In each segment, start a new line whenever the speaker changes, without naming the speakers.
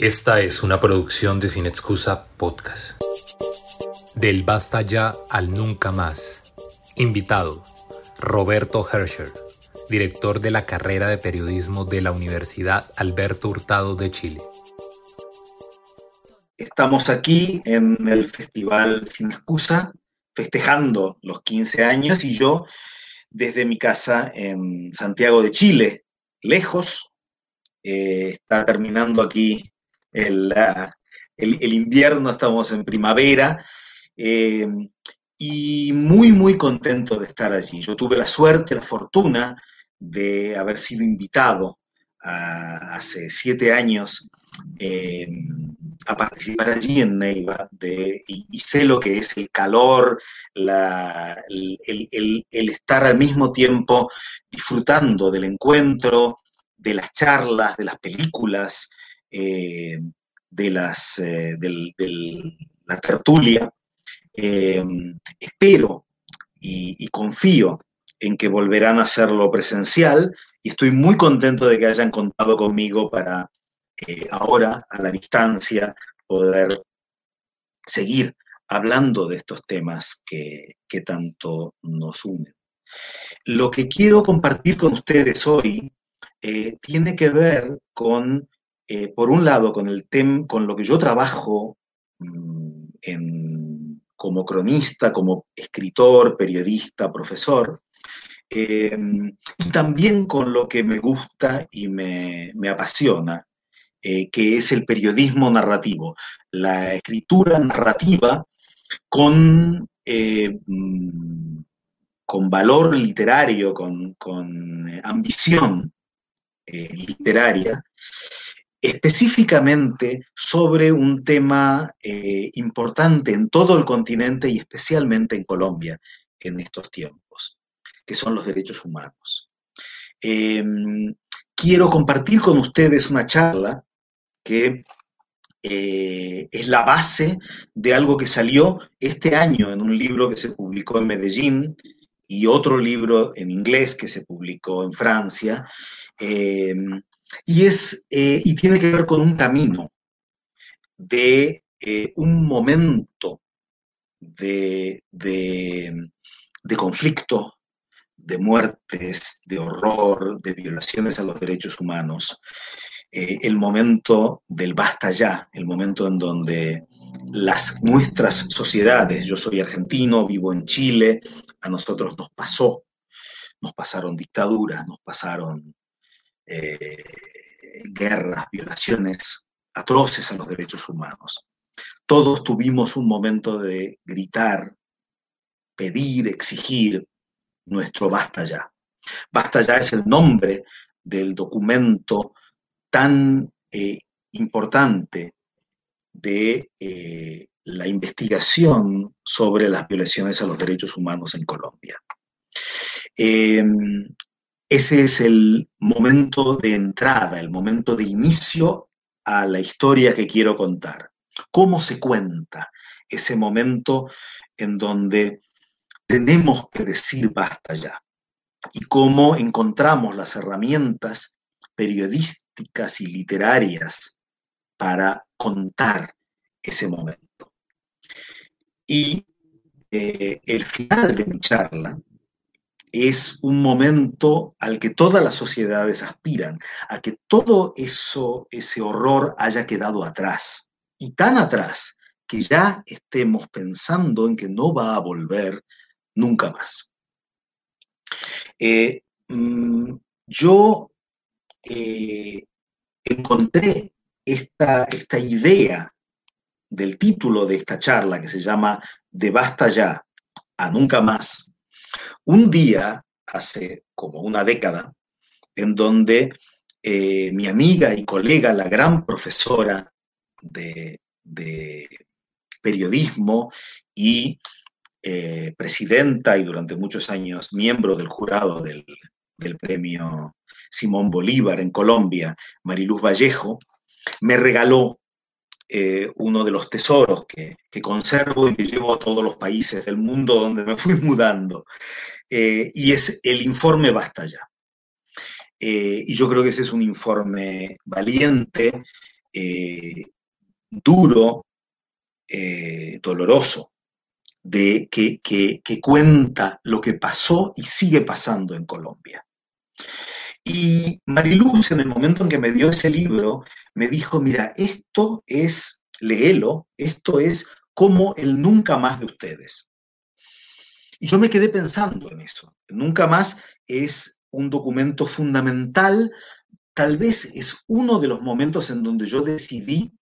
Esta es una producción de Sin Excusa Podcast. Del basta ya al nunca más. Invitado, Roberto Herscher, director de la carrera de periodismo de la Universidad Alberto Hurtado de Chile.
Estamos aquí en el Festival Sin Excusa, festejando los 15 años y yo desde mi casa en Santiago de Chile, lejos, eh, está terminando aquí el, el, invierno, estamos en primavera, eh, y muy, muy contento de estar allí. Yo tuve la suerte, la fortuna de haber sido invitado hace siete años eh, a participar allí en Neiva y, sé lo que es el calor, la, el, estar al mismo tiempo disfrutando del encuentro, de las charlas, de las películas, eh, de, las, eh, la tertulia. Eh, espero y, confío en que volverán a hacerlo presencial y estoy muy contento de que hayan contado conmigo para ahora, a la distancia, poder seguir hablando de estos temas que, que, tanto nos unen. Lo que quiero compartir con ustedes hoy tiene que ver con eh, por un lado, con, el con lo que yo trabajo mm, como cronista, como escritor, periodista, profesor, em, y también con lo que me gusta y me, apasiona, eh, que es el periodismo narrativo, la escritura narrativa con, eh, mm, con valor literario, con, con ambición literaria, específicamente sobre un tema eh, importante en todo el continente y especialmente en Colombia en estos tiempos, que son los derechos humanos. Em, quiero compartir con ustedes una charla que eh, es la base de algo que salió este año en un libro que se publicó en Medellín y otro libro en inglés que se publicó en Francia, em, y, es, eh, y tiene que ver con un camino de eh, un momento de, conflicto, de muertes, de horror, de violaciones a los derechos humanos, eh, el momento del basta ya, el momento en donde las nuestras sociedades, yo soy argentino, vivo en Chile, a nosotros nos pasó, nos pasaron dictaduras, nos pasaron eh, guerras, violaciones atroces a los derechos humanos. Todos tuvimos un momento de gritar, pedir, exigir nuestro basta ya. Basta ya es el nombre del documento tan eh, importante de eh, la investigación sobre las violaciones a los derechos humanos en Colombia. Ese es el momento de entrada, el momento de inicio a la historia que quiero contar. ¿Cómo se cuenta ese momento en donde tenemos que decir basta ya? Y cómo encontramos las herramientas periodísticas y literarias para contar ese momento. Y eh, el final de mi charla es un momento al que todas las sociedades aspiran, a que todo eso, ese horror haya quedado atrás, y tan atrás que ya estemos pensando en que no va a volver nunca más. Eh, mm, yo eh, encontré esta, esta idea del título de esta charla que se llama De basta ya a nunca más, un día, hace como una década, en donde eh, mi amiga y colega, la gran profesora de, periodismo y eh, presidenta y durante muchos años miembro del jurado del, premio Simón Bolívar en Colombia, Mariluz Vallejo, me regaló eh, uno de los tesoros que, conservo y que llevo a todos los países del mundo donde me fui mudando. Eh, y es el informe Basta Ya. Eh, y yo creo que ese es un informe valiente, duro, doloroso, de, que, que cuenta lo que pasó y sigue pasando en Colombia. Y Mariluz, en el momento en que me dio ese libro, me dijo, mira, esto es, léelo, esto es como el nunca más de ustedes. Y yo me quedé pensando en eso. Nunca más es un documento fundamental, tal vez es uno de los momentos en donde yo decidí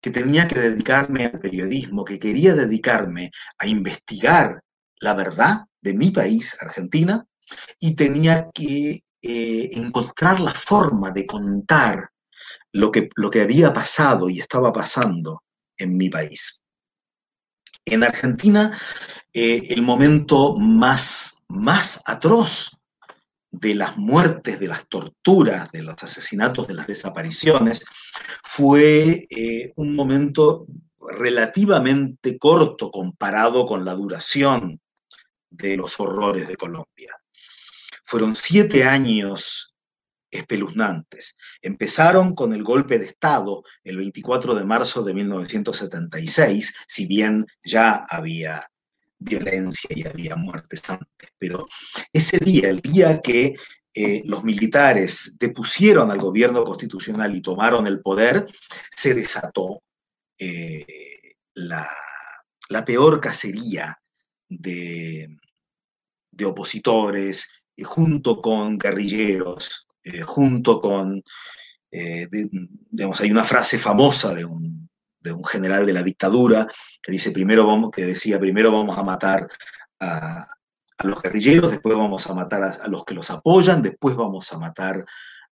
que tenía que dedicarme al periodismo, que quería dedicarme a investigar la verdad de mi país, Argentina, y tenía que eh, encontrar la forma de contar lo que, lo que había pasado y estaba pasando en mi país. En Argentina, eh, el momento más, más atroz de las muertes, de las torturas, de los asesinatos, de las desapariciones, fue eh, un momento relativamente corto comparado con la duración de los horrores de Colombia. Fueron siete años espeluznantes. Empezaron con el golpe de Estado el 24 de marzo de 1976, si bien ya había violencia y había muertes antes, pero ese día, el día que eh, los militares depusieron al gobierno constitucional y tomaron el poder, se desató eh, la, peor cacería de, de opositores, junto con guerrilleros, eh, junto con, eh, digamos, hay una frase famosa de un, general de la dictadura que dice primero vamos, que decía primero vamos a matar a, los guerrilleros, después vamos a matar a, los que los apoyan, después vamos a matar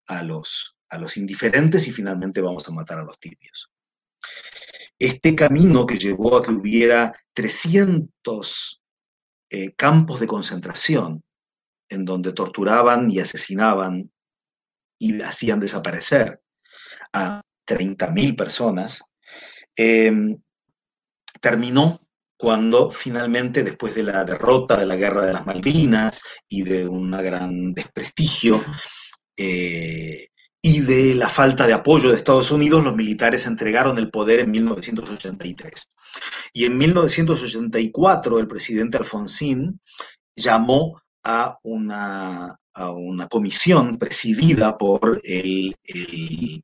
a los, a los indiferentes y finalmente vamos a matar a los tibios. Este camino que llevó a que hubiera 300 eh, campos de concentración en donde torturaban y asesinaban y hacían desaparecer a 30.000 personas, em, terminó cuando finalmente, después de la derrota de la guerra de las Malvinas y de un gran desprestigio eh, y de la falta de apoyo de Estados Unidos, los militares entregaron el poder en 1983. Y en 1984 el presidente Alfonsín llamó a una a una comisión presidida por el,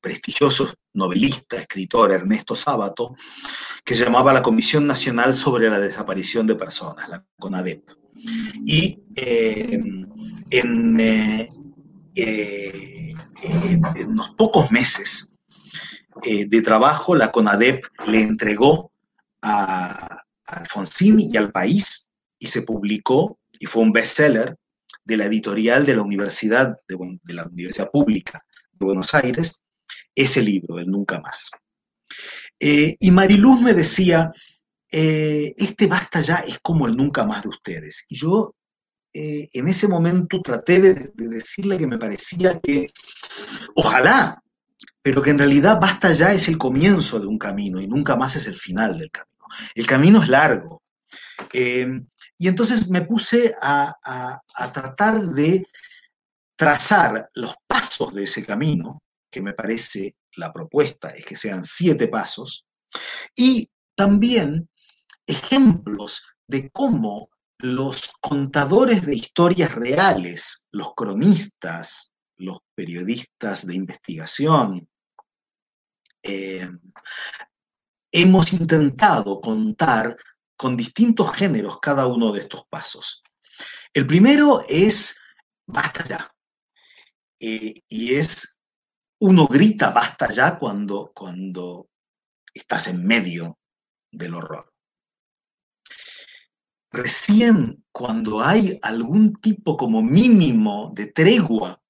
prestigioso novelista, escritor Ernesto Sábato, que se llamaba la Comisión Nacional sobre la Desaparición de Personas, la CONADEP. Y eh, en, eh, eh, en, unos pocos meses de trabajo, la CONADEP le entregó a Alfonsín y al país y se publicó y fue un bestseller de la editorial de la Universidad, de, la Universidad Pública de Buenos Aires, ese libro, El Nunca Más. Eh, y Mariluz me decía, eh, este basta ya es como el nunca más de ustedes. Y yo eh, en ese momento traté de, decirle que me parecía que, ojalá, pero que en realidad basta ya es el comienzo de un camino y nunca más es el final del camino. El camino es largo. Y entonces me puse a, tratar de trazar los pasos de ese camino, que me parece la propuesta es que sean siete pasos, y también ejemplos de cómo los contadores de historias reales, los cronistas, los periodistas de investigación, eh, hemos intentado contar con distintos géneros cada uno de estos pasos. El primero es basta ya. Eh, y es, uno grita basta ya cuando, cuando estás en medio del horror. Recién cuando hay algún tipo como mínimo de tregua,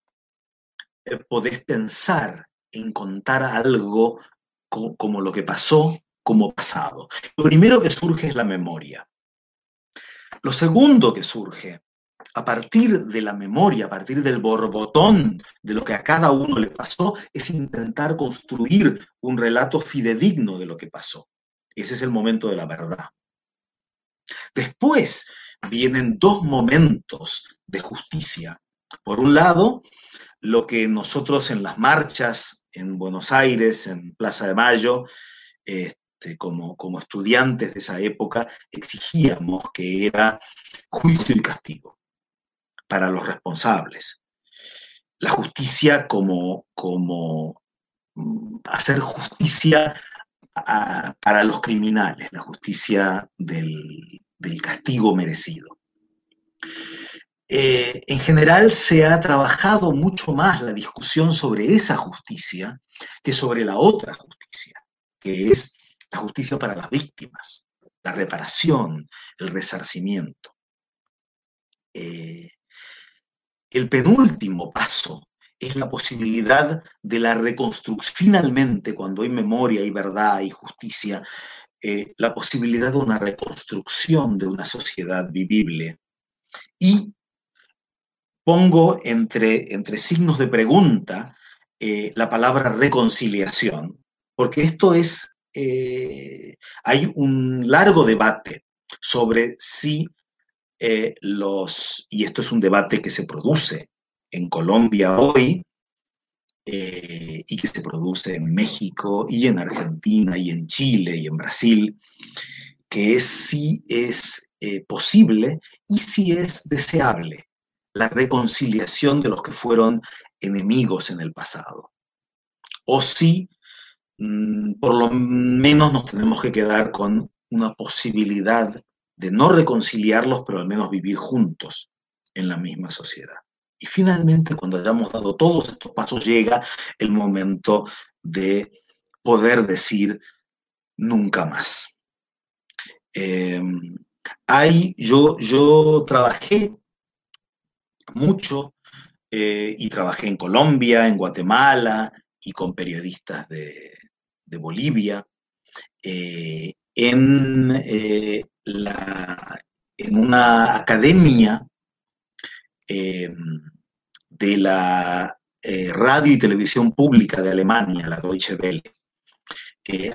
eh, podés pensar en contar algo como lo que pasó como pasado. Lo primero que surge es la memoria. Lo segundo que surge, a partir de la memoria, a partir del borbotón de lo que a cada uno le pasó, es intentar construir un relato fidedigno de lo que pasó. Ese es el momento de la verdad. Después vienen dos momentos de justicia. Por un lado, lo que nosotros en las marchas en Buenos Aires, en Plaza de Mayo, este, como, como estudiantes de esa época, exigíamos que era juicio y castigo para los responsables. La justicia como, como mm, hacer justicia para los criminales, la justicia del, castigo merecido. Eh, en general se ha trabajado mucho más la discusión sobre esa justicia que sobre la otra justicia, que es la justicia para las víctimas, la reparación, el resarcimiento. Eh, el penúltimo paso es la posibilidad de la reconstrucción. Finalmente, cuando hay memoria, y verdad, y justicia, eh, la posibilidad de una reconstrucción de una sociedad vivible. Y pongo entre, entre signos de pregunta eh, la palabra reconciliación, porque esto es, eh, hay un largo debate sobre si los, y esto es un debate que se produce en Colombia hoy eh, y que se produce en México y en Argentina y en Chile y en Brasil, que es si es eh, posible y si es deseable la reconciliación de los que fueron enemigos en el pasado. O si por lo menos nos tenemos que quedar con una posibilidad de no reconciliarlos, pero al menos vivir juntos en la misma sociedad. Y finalmente, cuando hayamos dado todos estos pasos, llega el momento de poder decir nunca más. Em, yo, yo trabajé mucho eh, y trabajé en Colombia, en Guatemala y con periodistas de, Bolivia, eh, en, eh, en una academia Em, de la eh, radio y televisión pública de Alemania, la Deutsche Welle.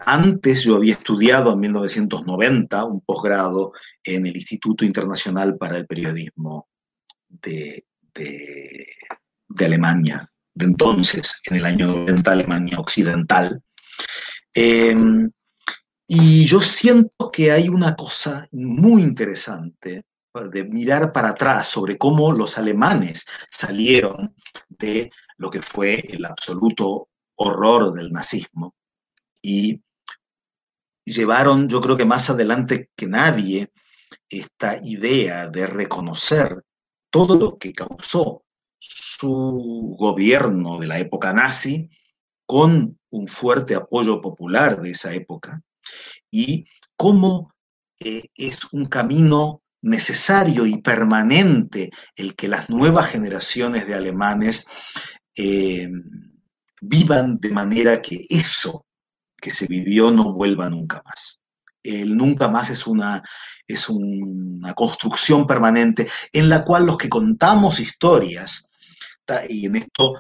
antes yo había estudiado en 1990 un posgrado en el Instituto Internacional para el Periodismo de, Alemania, de entonces, en el año 90, Alemania Occidental. Em, y yo siento que hay una cosa muy interesante de mirar para atrás sobre cómo los alemanes salieron de lo que fue el absoluto horror del nazismo y llevaron, yo creo que más adelante que nadie, esta idea de reconocer todo lo que causó su gobierno de la época nazi con un fuerte apoyo popular de esa época y cómo eh, es un camino necesario y permanente el que las nuevas generaciones de alemanes eh, vivan de manera que eso que se vivió no vuelva nunca más. El nunca más es una, es una construcción permanente en la cual los que contamos historias, y en esto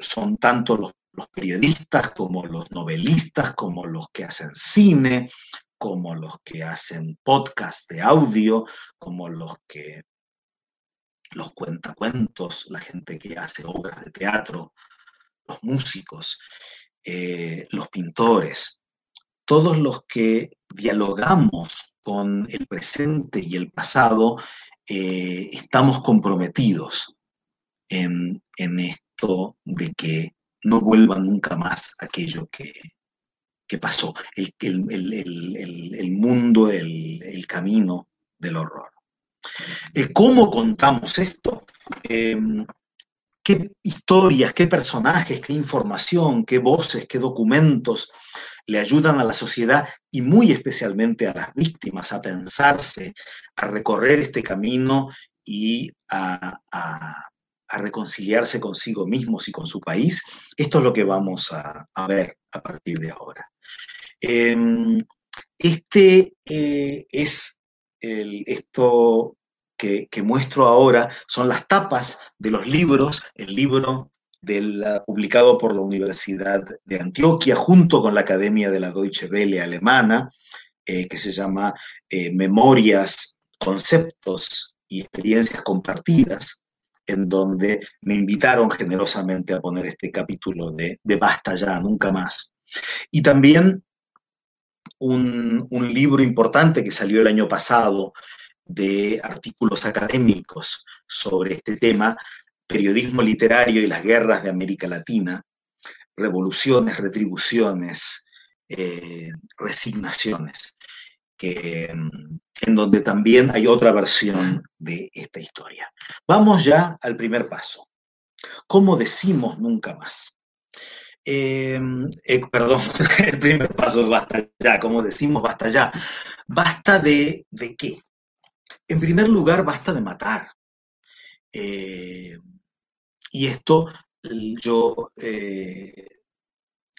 son tanto los, los periodistas como los novelistas, como los que hacen cine, como los que hacen podcast de audio, como los que los cuentacuentos, la gente que hace obras de teatro, los músicos, eh, los pintores, todos los que dialogamos con el presente y el pasado, eh, estamos comprometidos en, en esto de que no vuelva nunca más aquello que, que pasó, el, el, mundo, el, camino del horror. Eh, ¿Cómo contamos esto? Em, ¿Qué historias, qué personajes, qué información, qué voces, qué documentos le ayudan a la sociedad y muy especialmente a las víctimas a pensarse, a recorrer este camino y a, reconciliarse consigo mismos y con su país? Esto es lo que vamos a ver a partir de ahora. Em, este eh, es esto que, muestro ahora, son las tapas de los libros, el libro publicado por la Universidad de Antioquia junto con la Academia de la Deutsche Welle alemana, eh, que se llama eh, Memorias, Conceptos y Experiencias Compartidas, en donde me invitaron generosamente a poner este capítulo de, Basta ya, nunca más. Y también un, un, libro importante que salió el año pasado de artículos académicos sobre este tema, Periodismo Literario y las Guerras de América Latina, Revoluciones, Retribuciones, eh, Resignaciones, que, en donde también hay otra versión de esta historia. Vamos ya al primer paso. ¿Cómo decimos nunca más? Eh, eh, perdón, el primer paso es basta ya, como decimos basta ya. ¿Basta de, de qué? En primer lugar, basta de matar. Eh, y esto yo,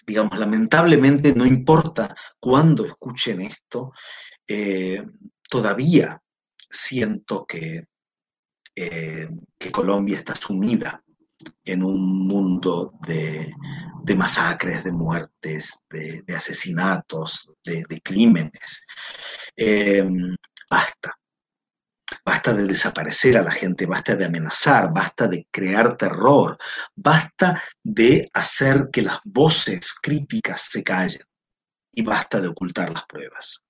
digamos, lamentablemente no importa cuándo escuchen esto, todavía siento que, que Colombia está sumida en un mundo de, masacres, de muertes, de, asesinatos, de, crímenes. Em, basta. Basta de desaparecer a la gente, basta de amenazar, basta de crear terror, basta de hacer que las voces críticas se callen y basta de ocultar las pruebas.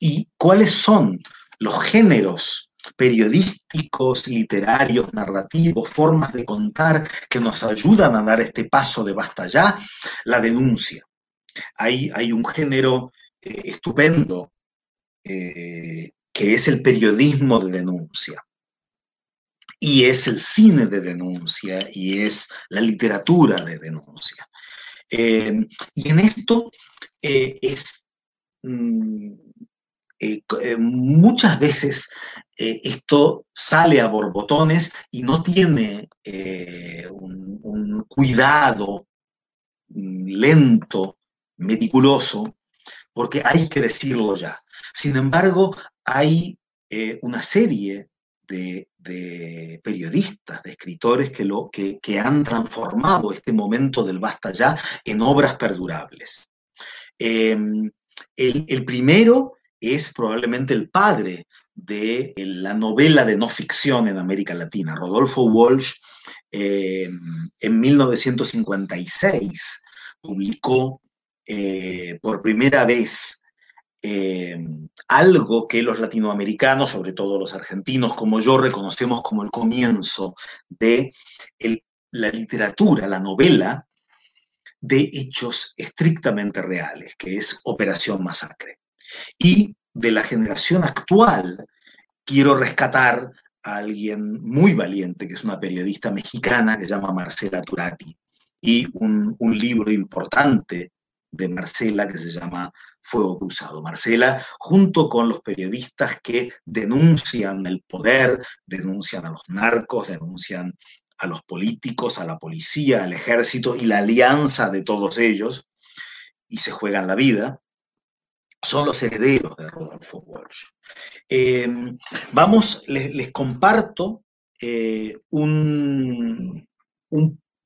¿Y cuáles son los géneros periodísticos, literarios, narrativos, formas de contar que nos ayudan a dar este paso de basta ya, la denuncia. Hay, hay un género eh, estupendo eh, es el periodismo de denuncia. Y es el cine de denuncia y es la literatura de denuncia. Eh, y en esto es mm, eh, eh, muchas veces eh, esto sale a borbotones y no tiene un, un, cuidado mm, lento, meticuloso, porque hay que decirlo ya. Sin embargo, hay una serie de, periodistas, de escritores que, lo, que, han transformado este momento del basta ya en obras perdurables. el, el, primero es probablemente el padre de eh, la novela de no ficción en América Latina. Rodolfo Walsh eh, en 1956 publicó eh, por primera vez algo que los latinoamericanos, sobre todo los argentinos como yo, reconocemos como el comienzo de la literatura, la novela de hechos estrictamente reales, que es Operación Masacre. Y de la generación actual, quiero rescatar a alguien muy valiente, que es una periodista mexicana que se llama Marcela Turati, y un, libro importante de Marcela que se llama Fuego Cruzado. Marcela, junto con los periodistas que denuncian el poder, denuncian a los narcos, denuncian a los políticos, a la policía, al ejército y la alianza de todos ellos, y se juegan la vida, son los herederos de Rodolfo Walsh. Eh, vamos, les, comparto eh, un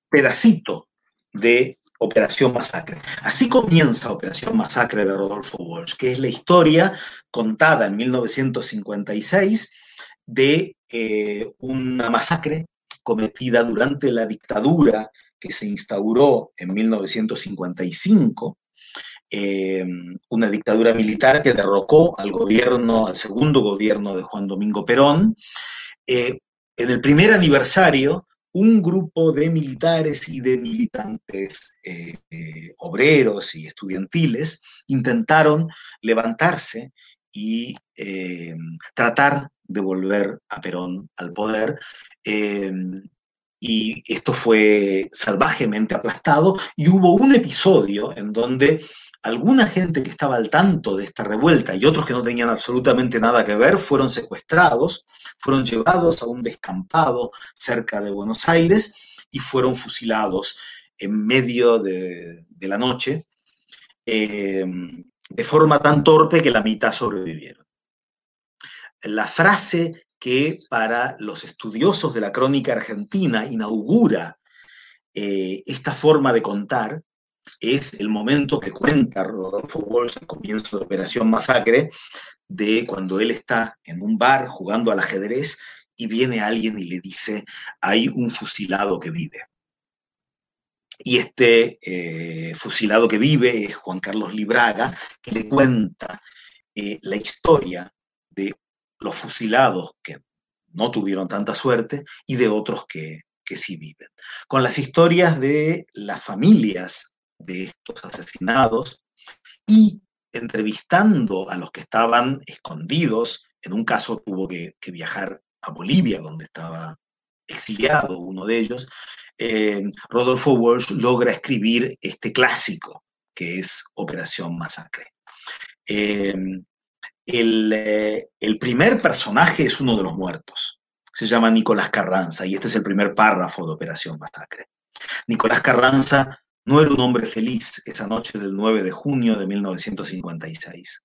pedacito de Operación Masacre. Así comienza Operación Masacre de Rodolfo Walsh, que es la historia contada en 1956 de eh, una masacre cometida durante la dictadura que se instauró en 1955 eh, una dictadura militar que derrocó al gobierno, al segundo gobierno de Juan Domingo Perón. Eh, en el primer aniversario, un grupo de militares y de militantes eh, obreros y estudiantiles intentaron levantarse y tratar de volver a Perón al poder y esto fue salvajemente aplastado y hubo un episodio en donde alguna gente que estaba al tanto de esta revuelta y otros que no tenían absolutamente nada que ver fueron secuestrados, fueron llevados a un descampado cerca de Buenos Aires y fueron fusilados en medio de, la noche eh, de forma tan torpe que la mitad sobrevivieron. La frase que para los estudiosos de la crónica argentina inaugura eh, esta forma de contar es el momento que cuenta Rodolfo Walsh al comienzo de Operación Masacre, de cuando él está en un bar jugando al ajedrez y viene alguien y le dice, hay un fusilado que vive. Y este eh, fusilado que vive es Juan Carlos Libraga, que le cuenta eh, la historia de los fusilados que no tuvieron tanta suerte y de otros que, que sí viven. Con las historias de las familias de estos asesinados y entrevistando a los que estaban escondidos. En un caso tuvo que, viajar a Bolivia, donde estaba exiliado uno de ellos. Eh, Rodolfo Walsh logra escribir este clásico, que es Operación Masacre. Eh, el, eh, el, primer personaje es uno de los muertos. Se llama Nicolás Carranza y este es el primer párrafo de Operación Masacre. Nicolás Carranza no era un hombre feliz esa noche del 9 de junio de 1956.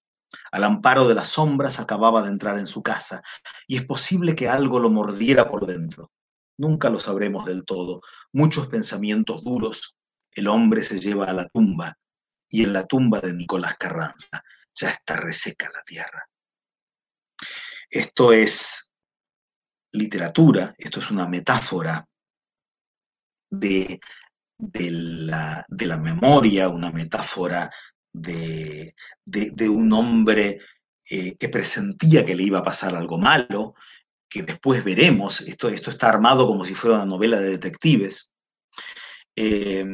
Al amparo de las sombras acababa de entrar en su casa y es posible que algo lo mordiera por dentro. Nunca lo sabremos del todo. Muchos pensamientos duros. El hombre se lleva a la tumba y en la tumba de Nicolás Carranza ya está reseca la tierra. Esto es literatura, esto es una metáfora de de la, de la memoria, una metáfora de, de, un hombre eh, que presentía que le iba a pasar algo malo, que después veremos, esto, esto está armado como si fuera una novela de detectives. Eh,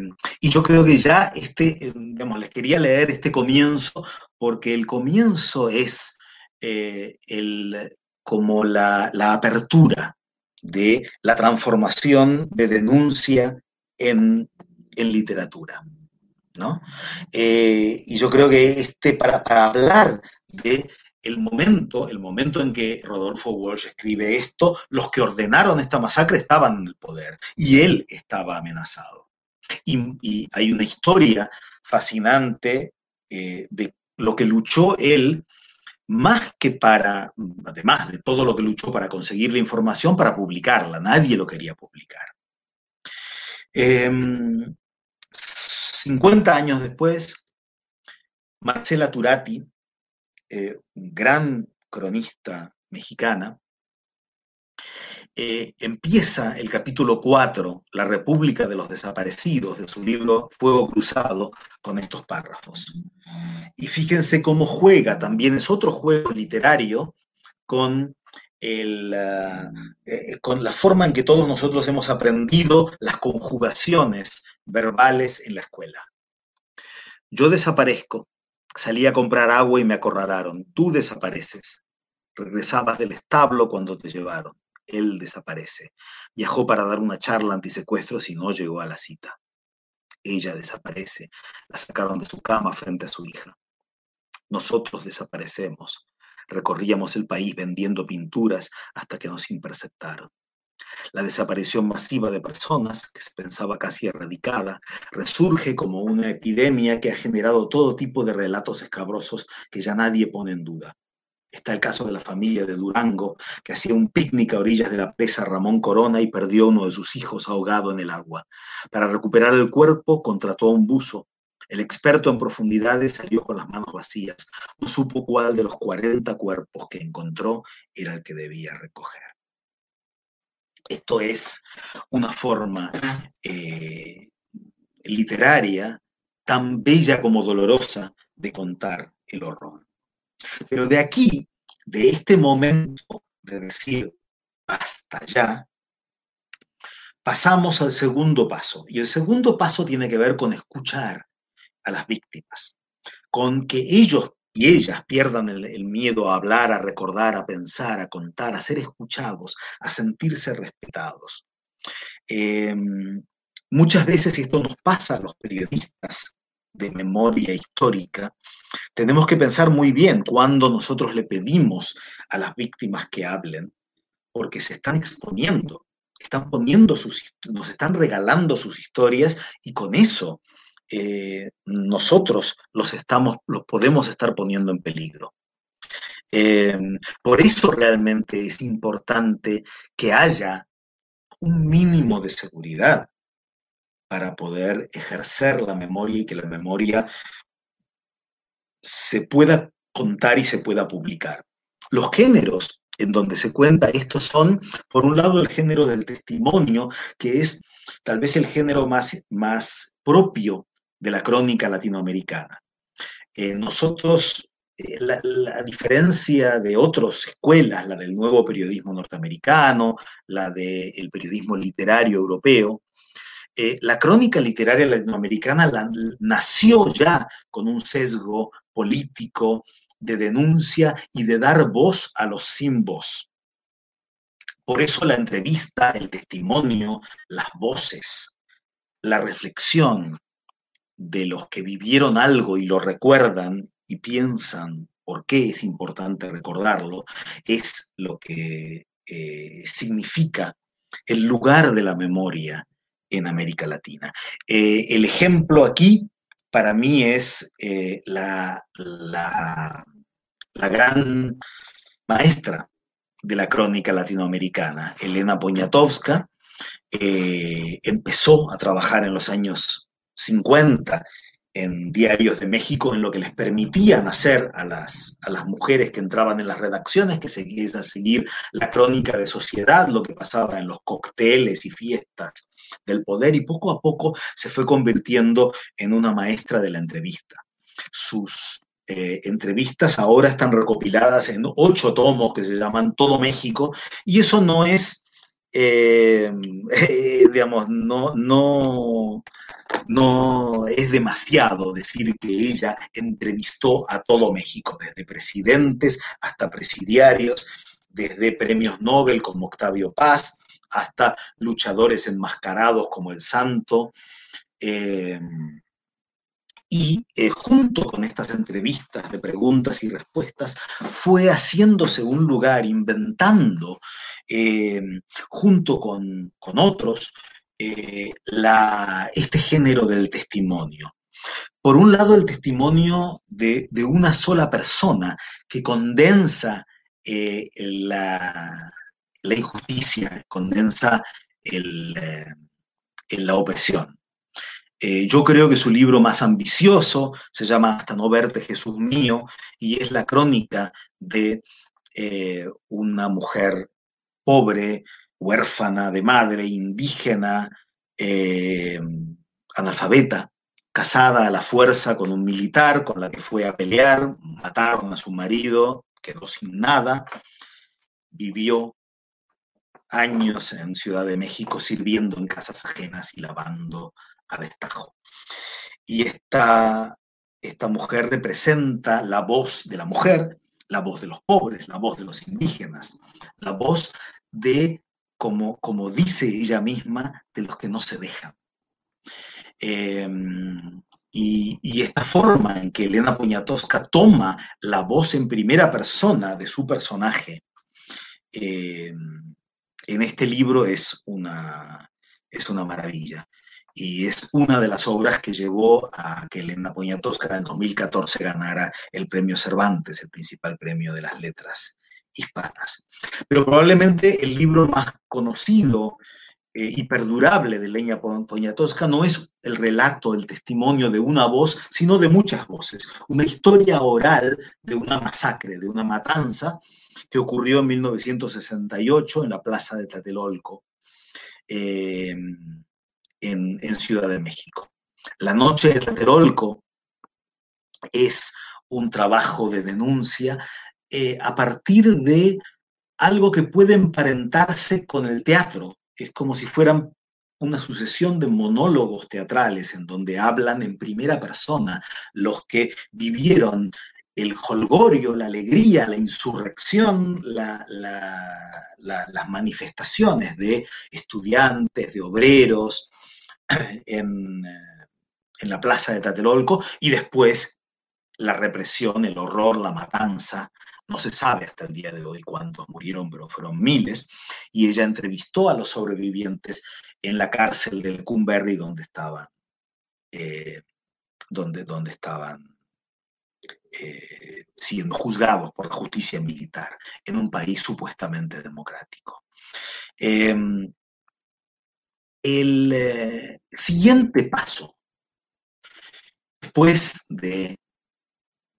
y yo creo que ya este, eh, digamos, les quería leer este comienzo, porque el comienzo es el, como la, la apertura de la transformación de denuncia en, literatura. ¿no? Eh, y yo creo que este, para, hablar de el momento, el momento en que Rodolfo Walsh escribe esto, los que ordenaron esta masacre estaban en el poder y él estaba amenazado. Y, hay una historia fascinante eh, de lo que luchó él, más que para, además de todo lo que luchó para conseguir la información, para publicarla. Nadie lo quería publicar. 50 em, años después, Marcela Turati, eh, gran cronista mexicana, eh, empieza el capítulo 4, La República de los Desaparecidos, de su libro Fuego Cruzado, con estos párrafos. Y fíjense cómo juega, también es otro juego literario, con ah, eh, con la forma en que todos nosotros hemos aprendido las conjugaciones verbales en la escuela. Yo desaparezco, salí a comprar agua y me acorralaron, tú desapareces. Regresabas del establo cuando te llevaron, él desaparece. Viajó para dar una charla antisecuestros y no llegó a la cita. Ella desaparece, la sacaron de su cama frente a su hija. Nosotros desaparecemos, Recorríamos el país vendiendo pinturas hasta que nos interceptaron. La desaparición masiva de personas, que se pensaba casi erradicada, resurge como una epidemia que ha generado todo tipo de relatos escabrosos que ya nadie pone en duda. Está el caso de la familia de Durango, que hacía un picnic a orillas de la presa Ramón Corona y perdió uno de sus hijos ahogado en el agua. Para recuperar el cuerpo, contrató a un buzo el experto en profundidades salió con las manos vacías. No supo cuál de los 40 cuerpos que encontró era el que debía recoger. Esto es una forma eh, literaria tan bella como dolorosa de contar el horror. Pero de aquí, de este momento de decir hasta ya, pasamos al segundo paso. Y el segundo paso tiene que ver con escuchar a las víctimas, con que ellos y ellas pierdan el, miedo a hablar, a recordar, a pensar, a contar, a ser escuchados, a sentirse respetados. Em, muchas veces, y esto nos pasa a los periodistas de memoria histórica, tenemos que pensar muy bien cuando nosotros le pedimos a las víctimas que hablen, porque se están exponiendo, están poniendo sus, nos están regalando sus historias y con eso eh, nosotros los, estamos, los podemos estar poniendo en peligro. Eh, por eso realmente es importante que haya un mínimo de seguridad para poder ejercer la memoria y que la memoria se pueda contar y se pueda publicar. Los géneros en donde se cuenta esto son, por un lado, el género del testimonio, que es tal vez el género más, más propio de la crónica latinoamericana. Eh, nosotros, eh, la, diferencia de otras escuelas, la del nuevo periodismo norteamericano, la del periodismo literario europeo, eh, la crónica literaria latinoamericana nació ya con un sesgo político de denuncia y de dar voz a los sin voz. Por eso la entrevista, el testimonio, las voces, la reflexión de los que vivieron algo y lo recuerdan y piensan por qué es importante recordarlo, es lo que eh, significa el lugar de la memoria en América Latina. Eh, el ejemplo aquí para mí es eh, la, la, gran maestra de la crónica latinoamericana, Elena Poniatowska, eh, empezó a trabajar en los años 50 en diarios de México en lo que les permitían hacer a las, a las mujeres que entraban en las redacciones, que seguían seguir la crónica de sociedad, lo que pasaba en los cócteles y fiestas del poder, y poco a poco se fue convirtiendo en una maestra de la entrevista. Sus eh, entrevistas ahora están recopiladas en ocho tomos que se llaman Todo México, y eso no es, eh, digamos, no, no, no es demasiado decir que ella entrevistó a todo México, desde presidentes hasta presidiarios, desde premios Nobel como Octavio Paz, hasta luchadores enmascarados como el Santo. Eh, y eh, junto con estas entrevistas de preguntas y respuestas, fue haciéndose un lugar, inventando, eh, junto con, otros, eh, este género del testimonio. Por un lado, el testimonio de, una sola persona que condensa la, injusticia, condensa la opresión. Eh, yo creo que su libro más ambicioso se llama Hasta no verte Jesús mío y es la crónica de eh, una mujer pobre, huérfana de madre, indígena, eh, analfabeta, casada a la fuerza con un militar con la que fue a pelear, mataron a su marido, quedó sin nada, vivió años en Ciudad de México sirviendo en casas ajenas y lavando a destajo. Y esta, esta mujer representa la voz de la mujer, la voz de los pobres, la voz de los indígenas, la voz de, como, como dice ella misma, de los que no se dejan. Em, y, esta forma en que Elena Poniatowska toma la voz en primera persona de su personaje em, en este libro es una, es una maravilla y es una de las obras que llevó a que Elena Poniatowska en el 2014 ganara el premio Cervantes, el principal premio de las letras hispanas. Pero probablemente el libro más conocido eh, y perdurable de Elena Poniatowska no es el relato, el testimonio de una voz, sino de muchas voces. Una historia oral de una masacre, de una matanza que ocurrió en 1968 en la plaza de Tlatelolco. Eh, en, Ciudad de México. La noche de Tlatelolco es un trabajo de denuncia eh, a partir de algo que puede emparentarse con el teatro. Es como si fueran una sucesión de monólogos teatrales en donde hablan en primera persona los que vivieron el holgorio, la alegría, la insurrección, las manifestaciones de estudiantes, de obreros, en, en la plaza de Tatelolco y después la represión, el horror, la matanza. No se sabe hasta el día de hoy cuántos murieron, pero fueron miles. Y ella entrevistó a los sobrevivientes en la cárcel del Cumberry, donde estaban, eh, donde, donde estaban eh, siendo juzgados por la justicia militar en un país supuestamente democrático. Em, el eh, siguiente paso, después de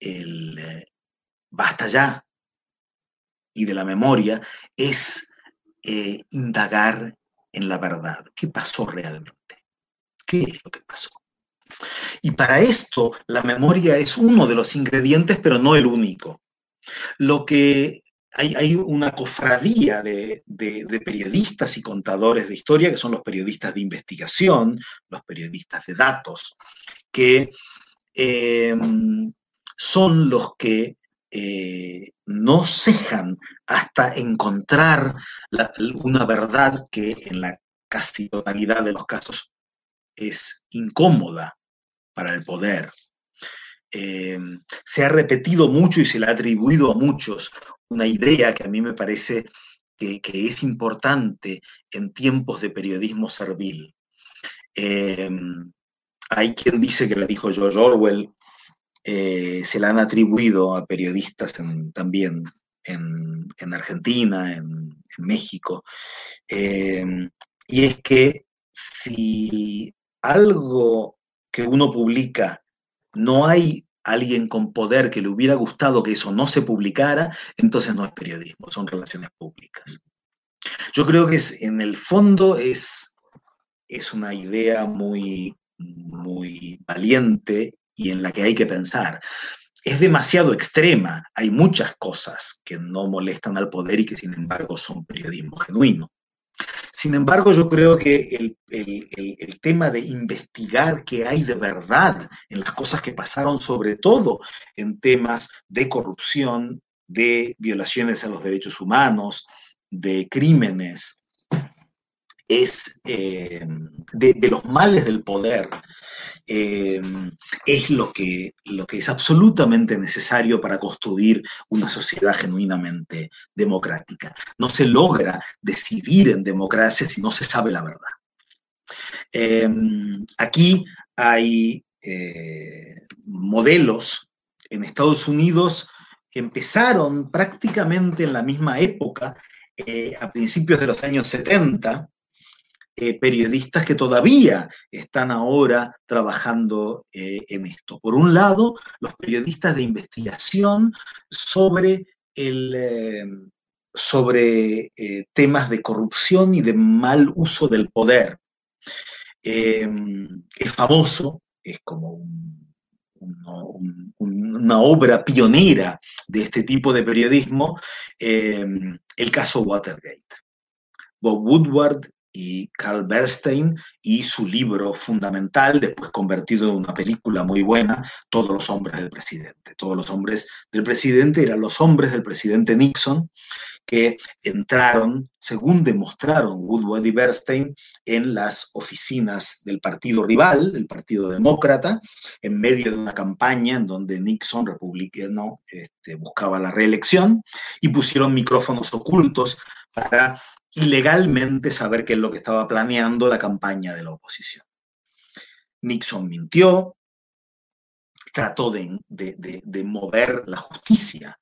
el basta ya y de la memoria es eh, indagar en la verdad. ¿Qué pasó realmente? ¿Qué es lo que pasó? Y para esto la memoria es uno de los ingredientes, pero no el único. Lo que hay, una cofradía de, periodistas y contadores de historia, que son los periodistas de investigación, los periodistas de datos, que em, son los que eh, no cejan hasta encontrar una verdad que en la casi totalidad de los casos es incómoda para el poder. Em, se ha repetido mucho y se le ha atribuido a muchos una idea que a mí me parece que, es importante en tiempos de periodismo servil. Em, hay quien dice que la dijo George Orwell, eh, se la han atribuido a periodistas también en, Argentina, en, México, em, y es que si algo que uno publica no hay alguien con poder que le hubiera gustado que eso no se publicara, entonces no es periodismo, son relaciones públicas. Yo creo que es, en el fondo es, es una idea muy, muy valiente y en la que hay que pensar. Es demasiado extrema, hay muchas cosas que no molestan al poder y que sin embargo son periodismo genuino. Sin embargo, yo creo que el, tema de investigar qué hay de verdad en las cosas que pasaron, sobre todo en temas de corrupción, de violaciones a los derechos humanos, de crímenes, es eh, de, los males del poder, eh, es lo que, lo que es absolutamente necesario para construir una sociedad genuinamente democrática. No se logra decidir en democracia si no se sabe la verdad. Eh, aquí hay modelos en Estados Unidos que empezaron prácticamente en la misma época, a principios de los años 70, eh, periodistas que todavía están ahora trabajando eh, en esto. Por un lado, los periodistas de investigación sobre, el, eh, sobre temas de corrupción y de mal uso del poder. es famoso, es como una obra pionera de este tipo de periodismo, el caso Watergate. Bob Woodward y Carl Bernstein y su libro fundamental, después convertido en una película muy buena, Todos los hombres del presidente. Todos los hombres del presidente eran los hombres del presidente Nixon que entraron, según demostraron Woodward y Bernstein, en las oficinas del partido rival, el Partido Demócrata, en medio de una campaña en donde Nixon, republicano, este, buscaba la reelección, y pusieron micrófonos ocultos para ilegalmente saber qué es lo que estaba planeando la campaña de la oposición. Nixon mintió, trató de, mover la justicia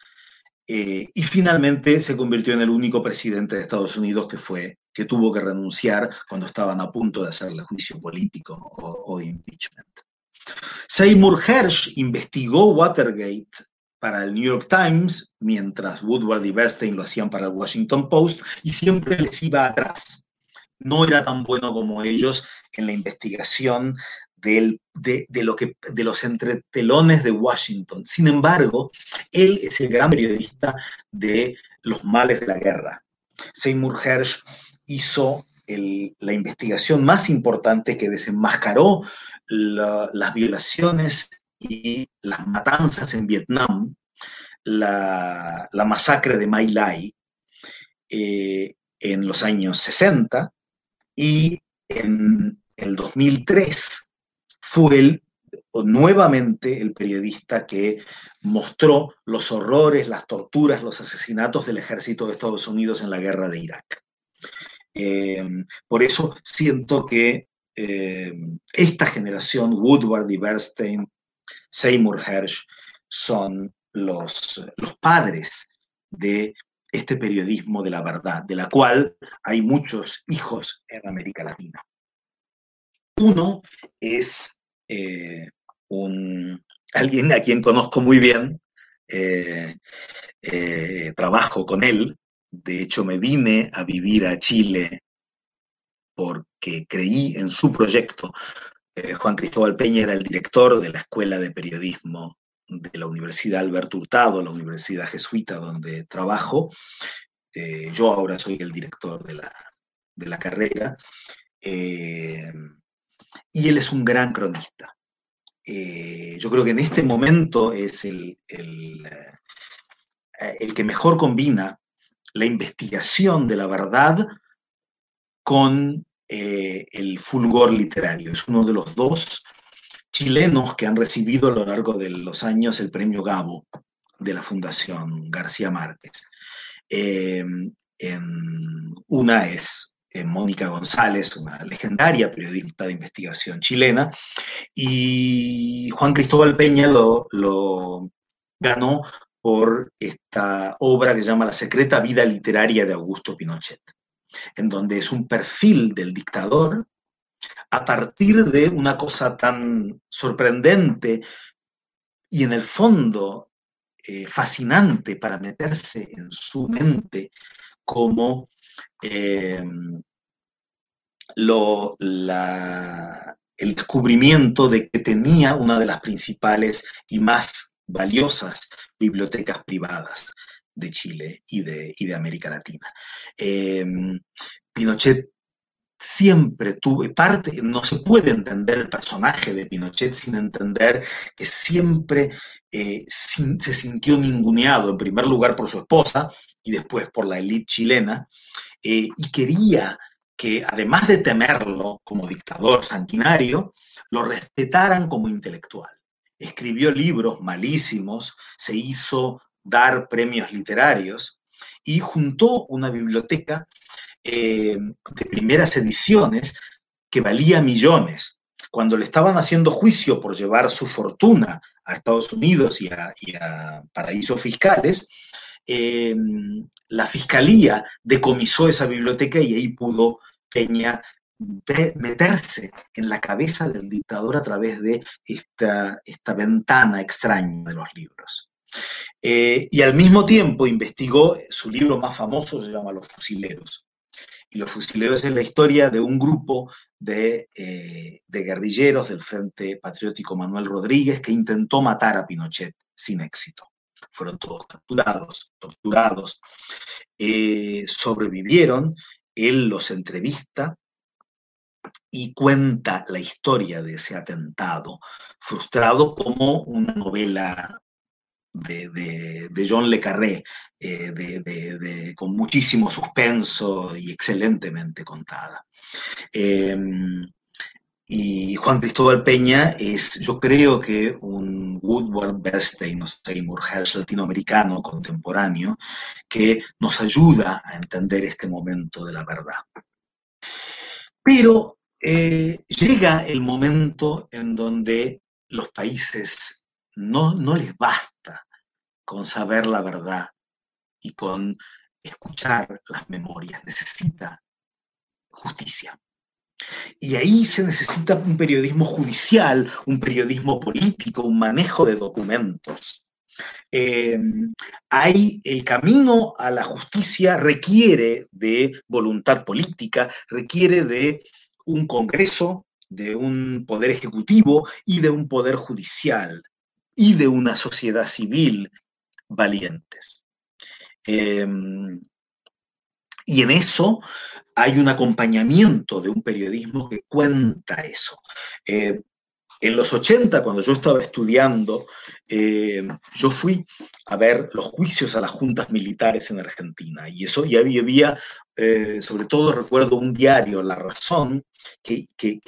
eh, y finalmente se convirtió en el único presidente de Estados Unidos que fue que tuvo que renunciar cuando estaban a punto de hacerle juicio político o, o impeachment. Seymour Hersh investigó Watergate para el New York Times, mientras Woodward y Bernstein lo hacían para el Washington Post, y siempre les iba atrás. No era tan bueno como ellos en la investigación de, lo que, de los entretelones de Washington. Sin embargo, él es el gran periodista de los males de la guerra. Seymour Hersh hizo la investigación más importante que desenmascaró las violaciones las matanzas en Vietnam, la, masacre de My Lai eh, en los años 60 y en el 2003 fue el, nuevamente el periodista que mostró los horrores, las torturas, los asesinatos del ejército de Estados Unidos en la guerra de Irak. Eh, por eso siento que eh, esta generación, Woodward y Bernstein, Seymour Hersh son los, los padres de este periodismo de la verdad, de la cual hay muchos hijos en América Latina. Uno es eh, un, alguien a quien conozco muy bien, eh, eh, trabajo con él. De hecho, me vine a vivir a Chile porque creí en su proyecto. Juan Cristóbal Peña era el director de la Escuela de Periodismo de la Universidad Alberto Hurtado, la Universidad Jesuita donde trabajo. yo ahora soy el director de la, de la carrera. y él es un gran cronista. Eh, yo creo que en este momento es el, el, eh, el, que mejor combina la investigación de la verdad con eh, el fulgor literario. Es uno de los dos chilenos que han recibido a lo largo de los años el premio Gabo de la Fundación García Márquez. una es eh, Mónica González, una legendaria periodista de investigación chilena, y Juan Cristóbal Peña lo, lo ganó por esta obra que se llama La secreta vida literaria de Augusto Pinochet, en donde es un perfil del dictador a partir de una cosa tan sorprendente y en el fondo eh, fascinante para meterse en su mente como eh, lo, el descubrimiento de que tenía una de las principales y más valiosas bibliotecas privadas de Chile y de, de América Latina. Em, Pinochet siempre tuvo, parte, no se puede entender el personaje de Pinochet sin entender que siempre eh, se sintió ninguneado, en primer lugar por su esposa y después por la élite chilena, eh, y quería que además de temerlo como dictador sanguinario, lo respetaran como intelectual. Escribió libros malísimos, se hizo dar premios literarios y juntó una biblioteca eh, de primeras ediciones que valía millones. Cuando le estaban haciendo juicio por llevar su fortuna a Estados Unidos y a paraísos fiscales, Em, la fiscalía decomisó esa biblioteca y ahí pudo Peña meterse en la cabeza del dictador a través de esta, esta ventana extraña de los libros. Eh, y al mismo tiempo investigó, su libro más famoso se llama Los Fusileros. Y Los Fusileros es la historia de un grupo de, eh, guerrilleros del Frente Patriótico Manuel Rodríguez que intentó matar a Pinochet sin éxito fueron todos capturados, torturados, eh, sobrevivieron, él los entrevista y cuenta la historia de ese atentado frustrado como una novela de, John Le Carré, eh, con muchísimo suspenso y excelentemente contada. Em, y Juan Cristóbal Peña es, yo creo que un Woodward Bernstein o Seymour Hersh latinoamericano contemporáneo que nos ayuda a entender este momento de la verdad. Pero eh, llega el momento en donde los países no, no les basta con saber la verdad y con escuchar las memorias, necesita justicia. Y ahí se necesita un periodismo judicial, un periodismo político, un manejo de documentos. Eh, el camino a la justicia requiere de voluntad política, requiere de un Congreso, de un poder ejecutivo y de un poder judicial y de una sociedad civil valientes. Eh, y en eso hay un acompañamiento de un periodismo que cuenta eso. Eh, en los 80, cuando yo estaba estudiando, eh, yo fui a ver los juicios a las juntas militares en Argentina. Y eso ya había, eh, sobre todo recuerdo un diario, La Razón, que, que,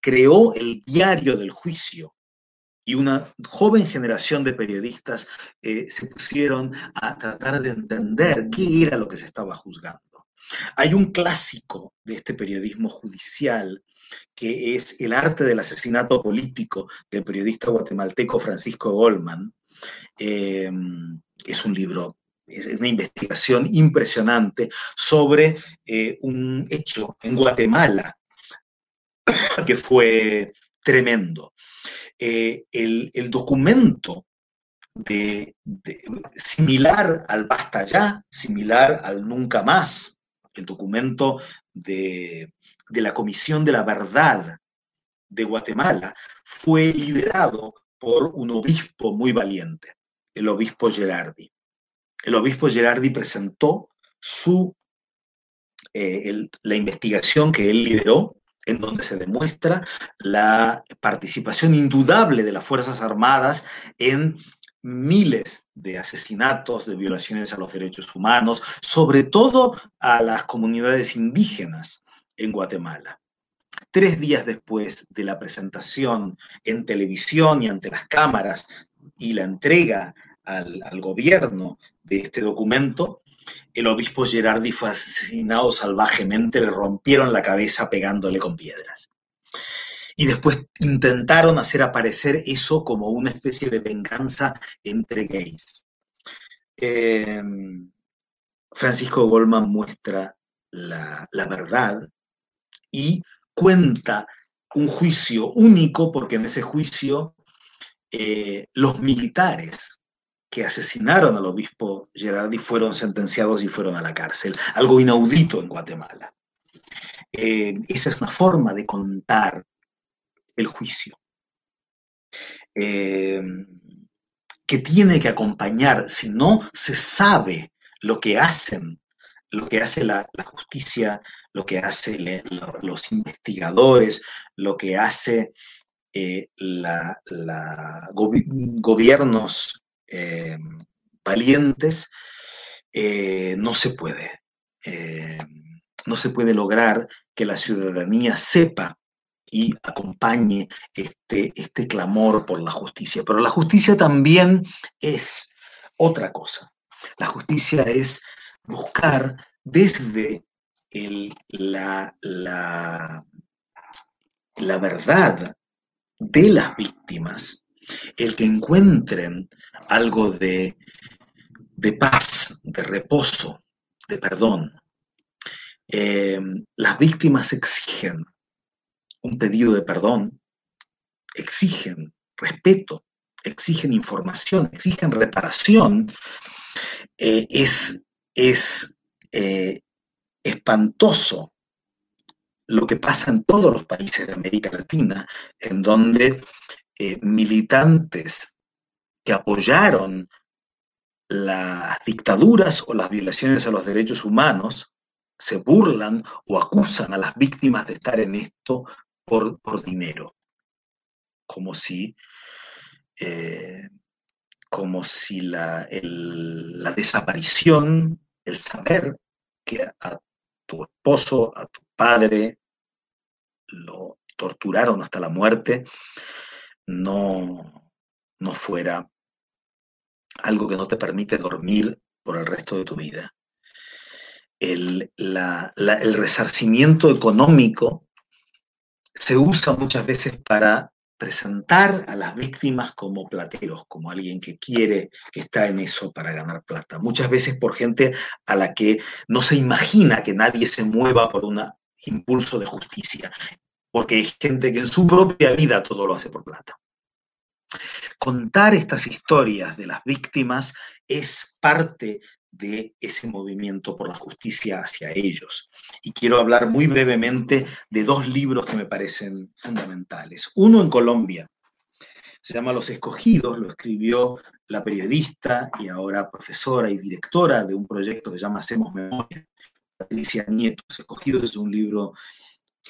creó el diario del juicio. Y una joven generación de periodistas se pusieron a tratar de entender qué era lo que se estaba juzgando. Hay un clásico de este periodismo judicial que es El arte del asesinato político del periodista guatemalteco Francisco Goldman. Eh, es un libro, es una investigación impresionante sobre eh, un hecho en Guatemala que fue tremendo. Eh, el, documento de, similar al basta ya, similar al nunca más, el documento de, de la Comisión de la Verdad de Guatemala, fue liderado por un obispo muy valiente, el obispo Gerardi. El obispo Gerardi presentó su, eh, la investigación que él lideró, en donde se demuestra la participación indudable de las Fuerzas Armadas en miles de asesinatos, de violaciones a los derechos humanos, sobre todo a las comunidades indígenas en Guatemala. Tres días después de la presentación en televisión y ante las cámaras y la entrega al, al gobierno de este documento, el obispo Gerardi fue asesinado salvajemente, le rompieron la cabeza pegándole con piedras. Y después intentaron hacer aparecer eso como una especie de venganza entre gays. Em, Francisco Goldman muestra la, verdad y cuenta un juicio único, porque en ese juicio eh, los militares que asesinaron al obispo Gerardi fueron sentenciados y fueron a la cárcel, algo inaudito en Guatemala. Eh, esa es una forma de contar el juicio, eh, que tiene que acompañar, si no se sabe lo que hacen, lo que hace la, justicia, lo que hacen los investigadores, lo que hace eh, gobiernos eh, valientes, eh, no se puede. Eh, no se puede lograr que la ciudadanía sepa y acompañe este, este clamor por la justicia. Pero la justicia también es otra cosa. La justicia es buscar desde la, la, la verdad de las víctimas el que encuentren algo de, paz, de reposo, de perdón. Eh, las víctimas exigen un pedido de perdón, exigen respeto, exigen información, exigen reparación. Eh, es eh, espantoso lo que pasa en todos los países de América Latina, en donde eh, militantes que apoyaron las dictaduras o las violaciones a los derechos humanos se burlan o acusan a las víctimas de estar en esto por, dinero, como si, eh, como si la, la desaparición, el saber que a tu esposo, a tu padre, lo torturaron hasta la muerte, no, no fuera algo que no te permite dormir por el resto de tu vida. El, el resarcimiento económico se usa muchas veces para presentar a las víctimas como plateros, como alguien que quiere, que está en eso para ganar plata. Muchas veces por gente a la que no se imagina que nadie se mueva por un impulso de justicia porque hay gente que en su propia vida todo lo hace por plata. Contar estas historias de las víctimas es parte de ese movimiento por la justicia hacia ellos. Y quiero hablar muy brevemente de dos libros que me parecen fundamentales. Uno en Colombia, se llama Los Escogidos, lo escribió la periodista y ahora profesora y directora de un proyecto que se llama Hacemos Memoria, Patricia Nieto. Los Escogidos es un libro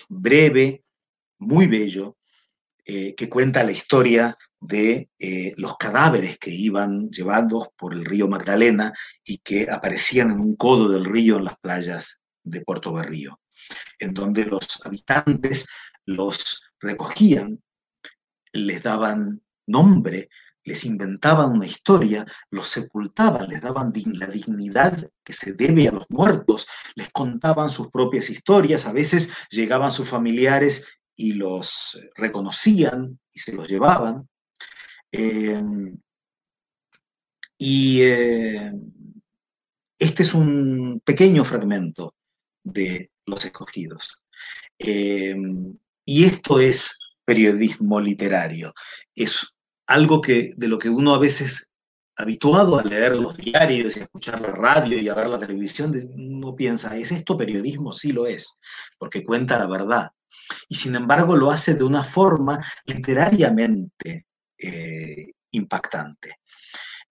breve, muy bello, eh, que cuenta la historia de eh, los cadáveres que iban llevados por el río Magdalena y que aparecían en un codo del río en las playas de Puerto Berrío, en donde los habitantes los recogían, les daban nombre, les inventaban una historia, los sepultaban, les daban la dignidad que se debe a los muertos, les contaban sus propias historias, a veces llegaban sus familiares y los reconocían y se los llevaban. Eh, y eh, este es un pequeño fragmento de Los Escogidos. Eh, y esto es periodismo literario. Es algo que, de lo que uno a veces habituado a leer los diarios y a escuchar la radio y a ver la televisión, uno piensa, ¿es esto periodismo? Sí lo es, porque cuenta la verdad. Y sin embargo lo hace de una forma literariamente eh, impactante.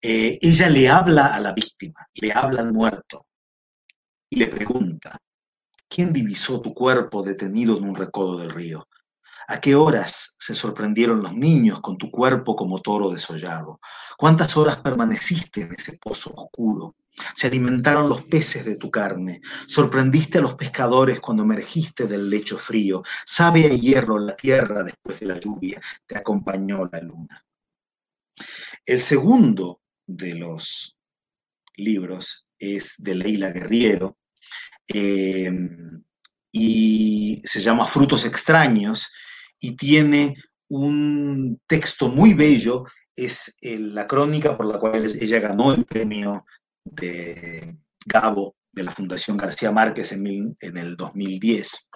Eh, ella le habla a la víctima, le habla al muerto y le pregunta, ¿quién divisó tu cuerpo detenido en un recodo del río? ¿A qué horas se sorprendieron los niños con tu cuerpo como toro desollado? ¿Cuántas horas permaneciste en ese pozo oscuro? Se alimentaron los peces de tu carne. Sorprendiste a los pescadores cuando emergiste del lecho frío. Sabe a hierro la tierra después de la lluvia. Te acompañó la luna. El segundo de los libros es de Leila Guerriero eh, y se llama Frutos extraños y tiene un texto muy bello, es eh, la crónica por la cual ella ganó el premio de Gabo de la Fundación García Márquez en, el 2010.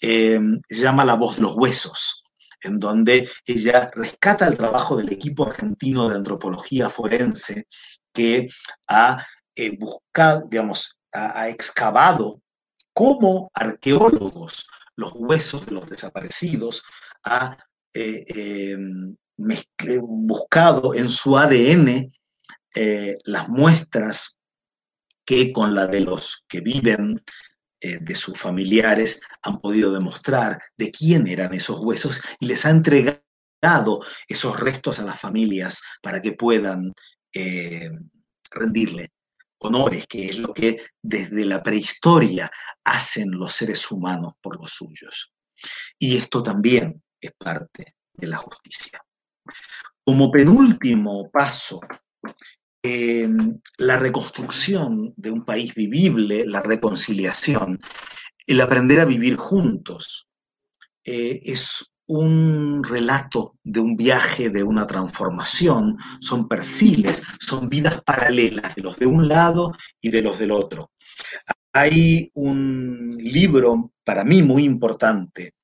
Em, se llama La voz de los huesos, en donde ella rescata el trabajo del equipo argentino de antropología forense que ha eh, buscado, digamos, ha excavado como arqueólogos los huesos de los desaparecidos, ha eh, em, buscado en su ADN eh, las muestras que con la de los que viven, eh, de sus familiares, han podido demostrar de quién eran esos huesos y les ha entregado esos restos a las familias para que puedan rendirle honores, que es lo que desde la prehistoria hacen los seres humanos por los suyos. Y esto también es parte de la justicia. Como penúltimo paso, em, la reconstrucción de un país vivible, la reconciliación, el aprender a vivir juntos, eh, es un relato de un viaje, de una transformación, son perfiles, son vidas paralelas de los de un lado y de los del otro. Hay un libro para mí muy importante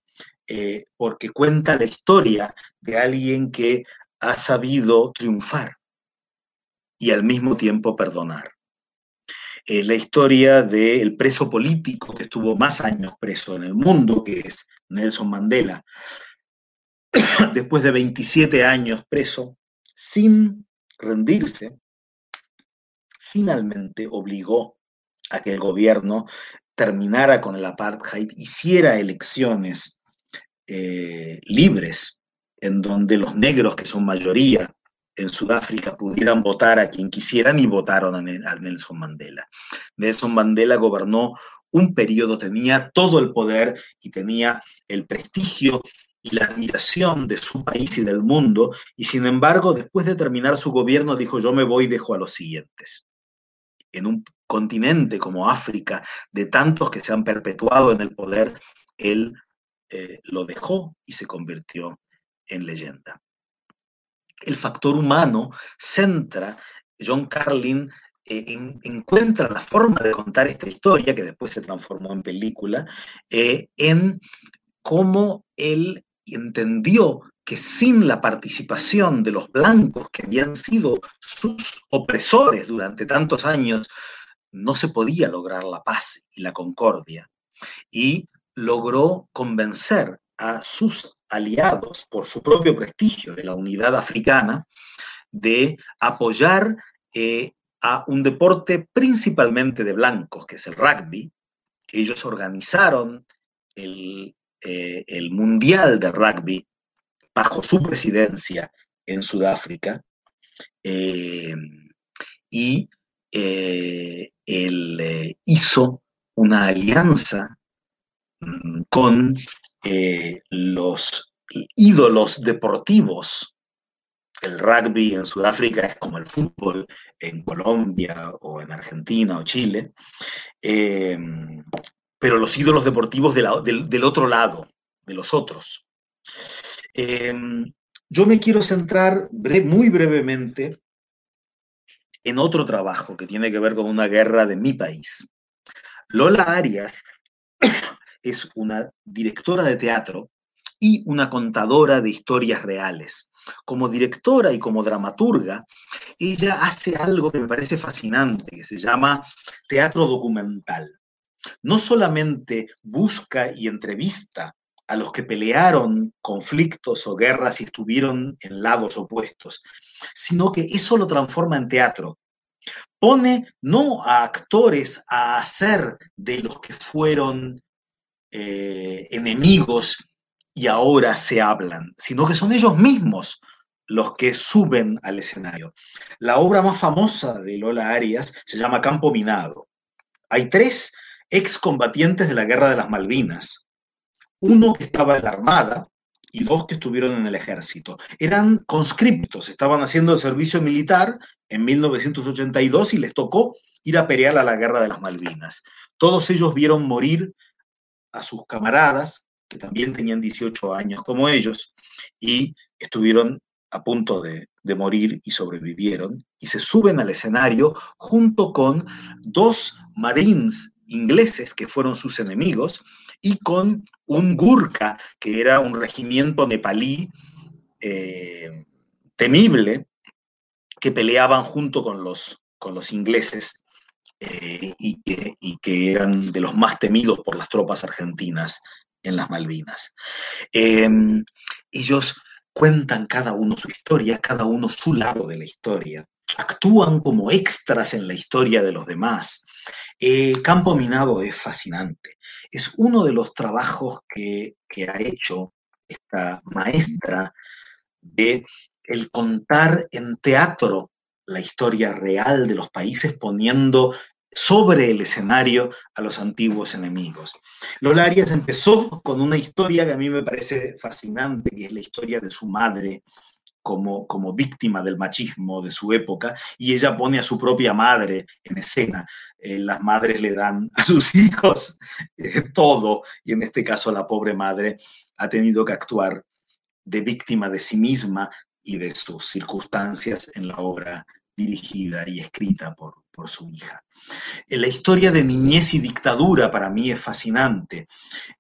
eh, porque cuenta la historia de alguien que ha sabido triunfar y al mismo tiempo perdonar. Eh, la historia del preso político que estuvo más años preso en el mundo, que es Nelson Mandela, después de 27 años preso, sin rendirse, finalmente obligó a que el gobierno terminara con el apartheid, hiciera elecciones eh, libres, en donde los negros, que son mayoría en Sudáfrica, pudieran votar a quien quisieran y votaron a Nelson Mandela. Nelson Mandela gobernó un periodo, tenía todo el poder y tenía el prestigio y la admiración de su país y del mundo, y sin embargo, después de terminar su gobierno, dijo, yo me voy y dejo a los siguientes. En un continente como África, de tantos que se han perpetuado en el poder, él eh, lo dejó y se convirtió en leyenda. El factor humano centra, John Carlin eh, encuentra la forma de contar esta historia, que después se transformó en película, eh, en cómo él entendió que sin la participación de los blancos que habían sido sus opresores durante tantos años, no se podía lograr la paz y la concordia. Y logró convencer a sus aliados por su propio prestigio de la unidad africana de apoyar eh, a un deporte principalmente de blancos, que es el rugby. Ellos organizaron el eh, Mundial de Rugby bajo su presidencia en Sudáfrica eh, y él hizo una alianza mm, con los ídolos deportivos. El rugby en Sudáfrica es como el fútbol en Colombia o en Argentina o Chile pero los ídolos deportivos del, otro lado, de los otros. Em, yo me quiero centrar muy brevemente en otro trabajo que tiene que ver con una guerra de mi país. Lola Arias es una directora de teatro y una contadora de historias reales. Como directora y como dramaturga, ella hace algo que me parece fascinante, que se llama teatro documental. No solamente busca y entrevista a los que pelearon conflictos o guerras y estuvieron en lados opuestos, sino que eso lo transforma en teatro. Pone no a actores a hacer de los que fueron eh, enemigos y ahora se hablan, sino que son ellos mismos los que suben al escenario. La obra más famosa de Lola Arias se llama Campo Minado. Hay tres excombatientes de la Guerra de las Malvinas, uno que estaba en la Armada y dos que estuvieron en el ejército. Eran conscriptos, estaban haciendo servicio militar en 1982 y les tocó ir a pelear a la Guerra de las Malvinas. Todos ellos vieron morir a sus camaradas, que también tenían 18 años como ellos, y estuvieron a punto de, morir y sobrevivieron, y se suben al escenario junto con dos marines ingleses que fueron sus enemigos y con un Gurkha, que era un regimiento nepalí eh, temible, que peleaban junto con los, con los ingleses eh, y, que, eran de los más temidos por las tropas argentinas en las Malvinas. Eh, ellos cuentan cada uno su historia, cada uno su lado de la historia, actúan como extras en la historia de los demás. Campo Minado es fascinante. Es uno de los trabajos que, que ha hecho esta maestra de el contar en teatro la historia real de los países poniendo sobre el escenario a los antiguos enemigos. Lola Arias empezó con una historia que a mí me parece fascinante, que es la historia de su madre, como, como, víctima del machismo de su época y ella pone a su propia madre en escena. Eh, las madres le dan a sus hijos eh, todo y en este caso la pobre madre ha tenido que actuar de víctima de sí misma y de sus circunstancias en la obra dirigida y escrita por, por su hija. Eh, la historia de niñez y dictadura para mí es fascinante.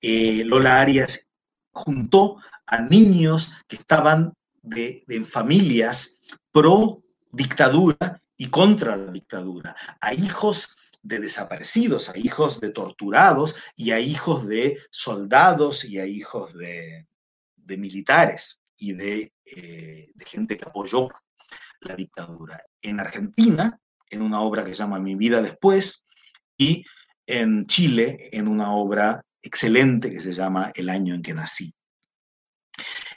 Lola Arias juntó a niños que estaban de, de familias pro dictadura y contra la dictadura, a hijos de desaparecidos, a hijos de torturados y a hijos de soldados y a hijos de, de militares y de, eh, de, gente que apoyó la dictadura. En Argentina, en una obra que se llama Mi vida después, y en Chile, en una obra excelente que se llama El año en que nací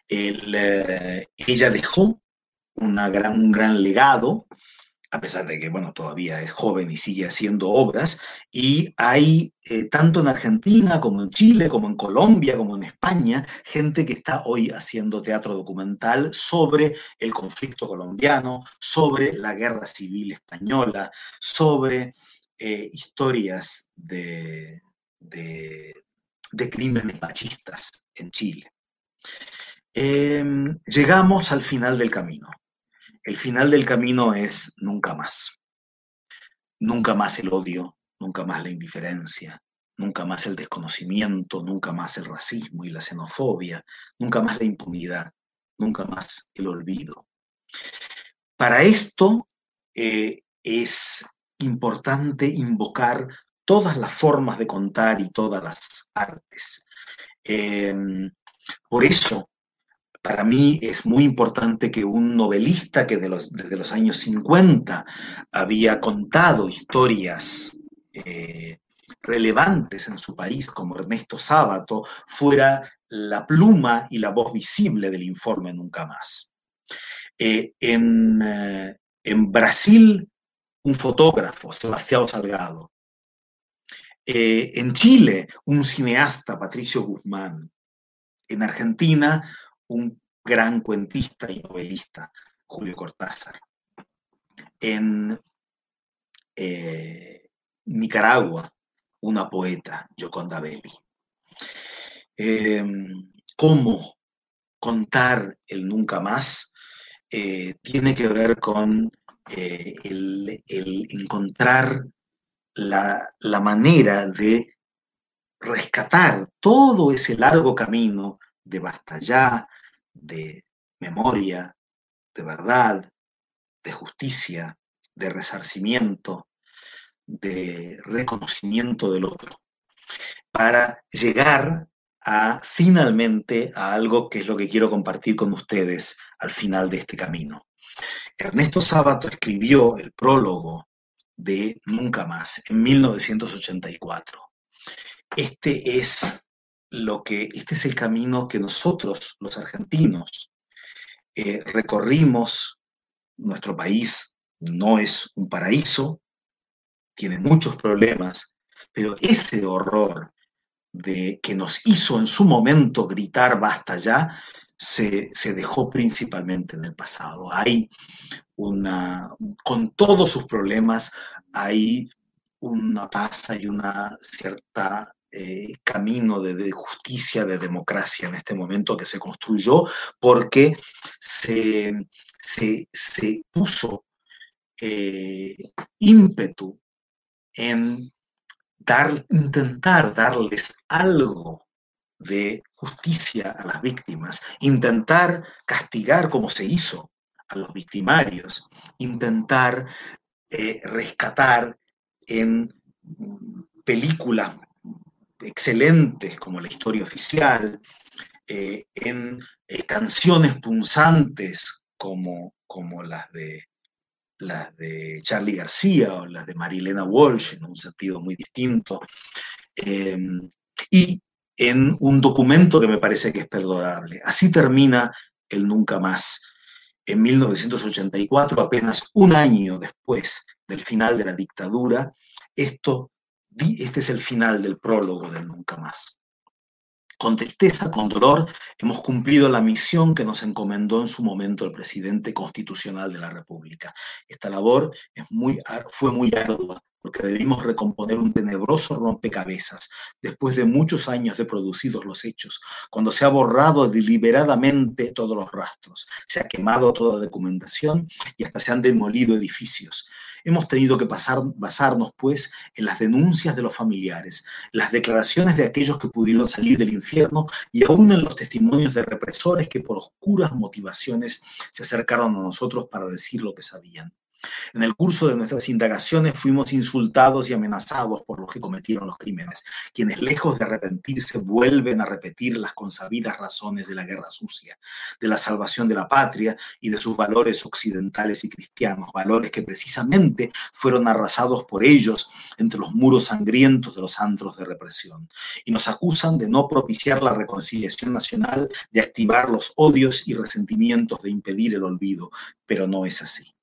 eh, ella dejó una gran, un gran legado, a pesar de que, bueno, todavía es joven y sigue haciendo obras, y hay, eh, tanto en Argentina como en Chile, como en Colombia, como en España, gente que está hoy haciendo teatro documental sobre el conflicto colombiano, sobre la guerra civil española, sobre eh, historias de, crímenes machistas en Chile. Eh, llegamos al final del camino. El final del camino es nunca más. Nunca más el odio, nunca más la indiferencia, nunca más el desconocimiento, nunca más el racismo y la xenofobia, nunca más la impunidad, nunca más el olvido. Para esto eh, es importante invocar todas las formas de contar y todas las artes. Eh, por eso para mí es muy importante que un novelista que desde los años 50 había contado historias eh, relevantes en su país, como Ernesto Sábato, fuera la pluma y la voz visible del informe Nunca Más. Eh, en, eh, en, Brasil, un fotógrafo, Sebastián Salgado. en Chile, un cineasta, Patricio Guzmán. En Argentina, un gran cuentista y novelista, Julio Cortázar. En eh, Nicaragua, una poeta, Yoconda Belli. Eh, ¿Cómo contar el nunca más? Eh, tiene que ver con eh, el, encontrar la, la manera de rescatar todo ese largo camino de basta ya, de memoria, de verdad, de justicia, de resarcimiento, de reconocimiento del otro, para llegar a finalmente a algo que es lo que quiero compartir con ustedes al final de este camino. Ernesto Sábato escribió el prólogo de Nunca más en 1984. Este es lo que este es el camino que nosotros los argentinos eh, recorrimos. Nuestro país no es un paraíso, tiene muchos problemas, pero ese horror de que nos hizo en su momento gritar basta ya, se, dejó principalmente en el pasado. Hay una, con todos sus problemas, hay una paz, y una cierta eh, camino de, justicia, de democracia en este momento que se construyó porque se, puso eh, ímpetu en dar, intentar darles algo de justicia a las víctimas, intentar castigar como se hizo a los victimarios, intentar eh, rescatar en películas excelentes como la historia oficial, eh, en eh, canciones punzantes como, como las de las de Charlie García o las de Marilena Walsh, en un sentido muy distinto, em, y en un documento que me parece que es perdonable. Así termina el Nunca Más. En 1984, apenas un año después del final de la dictadura, esto, este es el final del prólogo del Nunca Más. Con tristeza, con dolor, hemos cumplido la misión que nos encomendó en su momento el presidente constitucional de la República. Esta labor fue muy ardua, porque debimos recomponer un tenebroso rompecabezas después de muchos años de producidos los hechos, cuando se ha borrado deliberadamente todos los rastros, se ha quemado toda documentación y hasta se han demolido edificios. Hemos tenido que basarnos, pues, en las denuncias de los familiares, las declaraciones de aquellos que pudieron salir del infierno y aún en los testimonios de represores que por oscuras motivaciones se acercaron a nosotros para decir lo que sabían. En el curso de nuestras indagaciones fuimos insultados y amenazados por los que cometieron los crímenes, quienes lejos de arrepentirse vuelven a repetir las consabidas razones de la guerra sucia, de la salvación de la patria y de sus valores occidentales y cristianos, valores que precisamente fueron arrasados por ellos entre los muros sangrientos de los antros de represión. Y nos acusan de no propiciar la reconciliación nacional, de activar los odios y resentimientos, de impedir el olvido, pero no es así.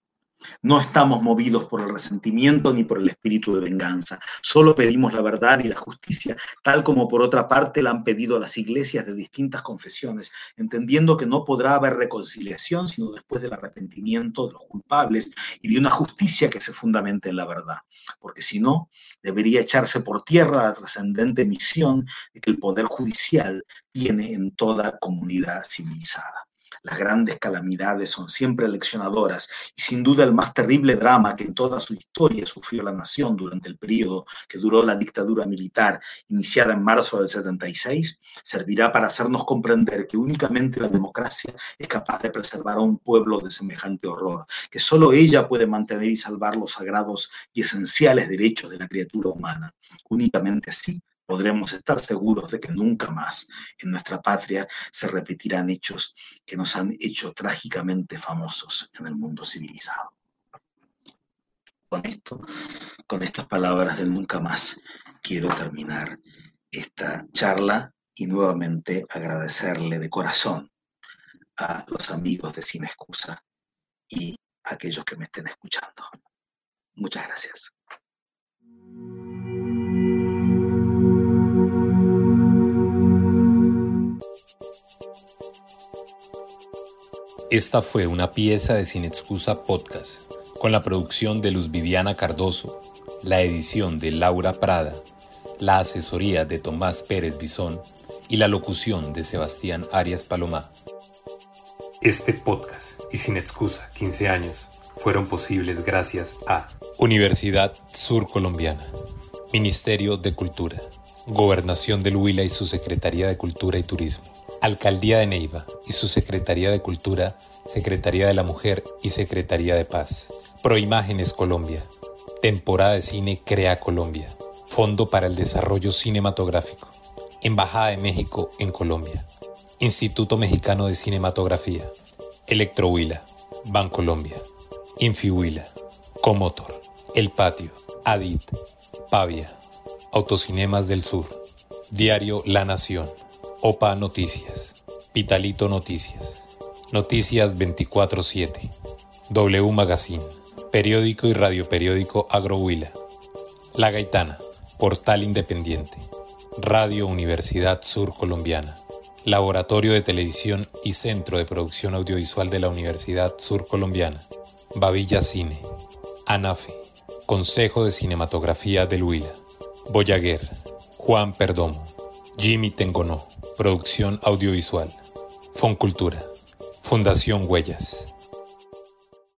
No estamos movidos por el resentimiento ni por el espíritu de venganza. Solo pedimos la verdad y la justicia, tal como por otra parte la han pedido las iglesias de distintas confesiones, entendiendo que no podrá haber reconciliación sino después del arrepentimiento de los culpables y de una justicia que se fundamente en la verdad. Porque si no, debería echarse por tierra la trascendente misión que el poder judicial tiene en toda comunidad civilizada. Las grandes calamidades son siempre leccionadoras y sin duda el más terrible drama que en toda su historia sufrió la nación durante el periodo que duró la dictadura militar iniciada en marzo del 76 servirá para hacernos comprender que únicamente la democracia es capaz de preservar a un pueblo de semejante horror, que solo ella puede mantener y salvar los sagrados y esenciales derechos de la criatura humana. Únicamente así podremos estar seguros de que nunca más en nuestra patria se repetirán hechos que nos han hecho trágicamente famosos en el mundo civilizado. Con esto, con estas palabras de nunca más, quiero terminar esta charla y nuevamente agradecerle de corazón a los amigos de Sin Excusa y a aquellos que me estén escuchando. Muchas gracias.
Esta fue una pieza de Sin Excusa Podcast, con la producción de Luz Viviana Cardoso, la edición de Laura Prada, la asesoría de Tomás Pérez Bisón y la locución de Sebastián Arias Palomá. Este podcast y Sin Excusa 15 años fueron posibles gracias a Universidad Sur Colombiana, Ministerio de Cultura, Gobernación del Huila y su Secretaría de Cultura y Turismo. Alcaldía de Neiva y su Secretaría de Cultura, Secretaría de la Mujer y Secretaría de Paz. Proimágenes Colombia. Temporada de Cine Crea Colombia. Fondo para el Desarrollo Cinematográfico. Embajada de México en Colombia. Instituto Mexicano de Cinematografía. Electrohuila. Bancolombia. Infihuila. Comotor. El Patio. Adit. Pavia. Autocinemas del Sur. Diario La Nación. OPA Noticias. Pitalito Noticias. Noticias 24-7. W Magazine. Periódico y radioperiódico Agrohuila. La Gaitana. Portal Independiente. Radio Universidad Sur Colombiana. Laboratorio de Televisión y Centro de Producción Audiovisual de la Universidad Sur Colombiana. Babilla Cine. ANAFE. Consejo de Cinematografía del Huila. Boyaguer. Juan Perdomo. Jimmy Tengonó. Producción audiovisual. Foncultura. Fundación Huellas.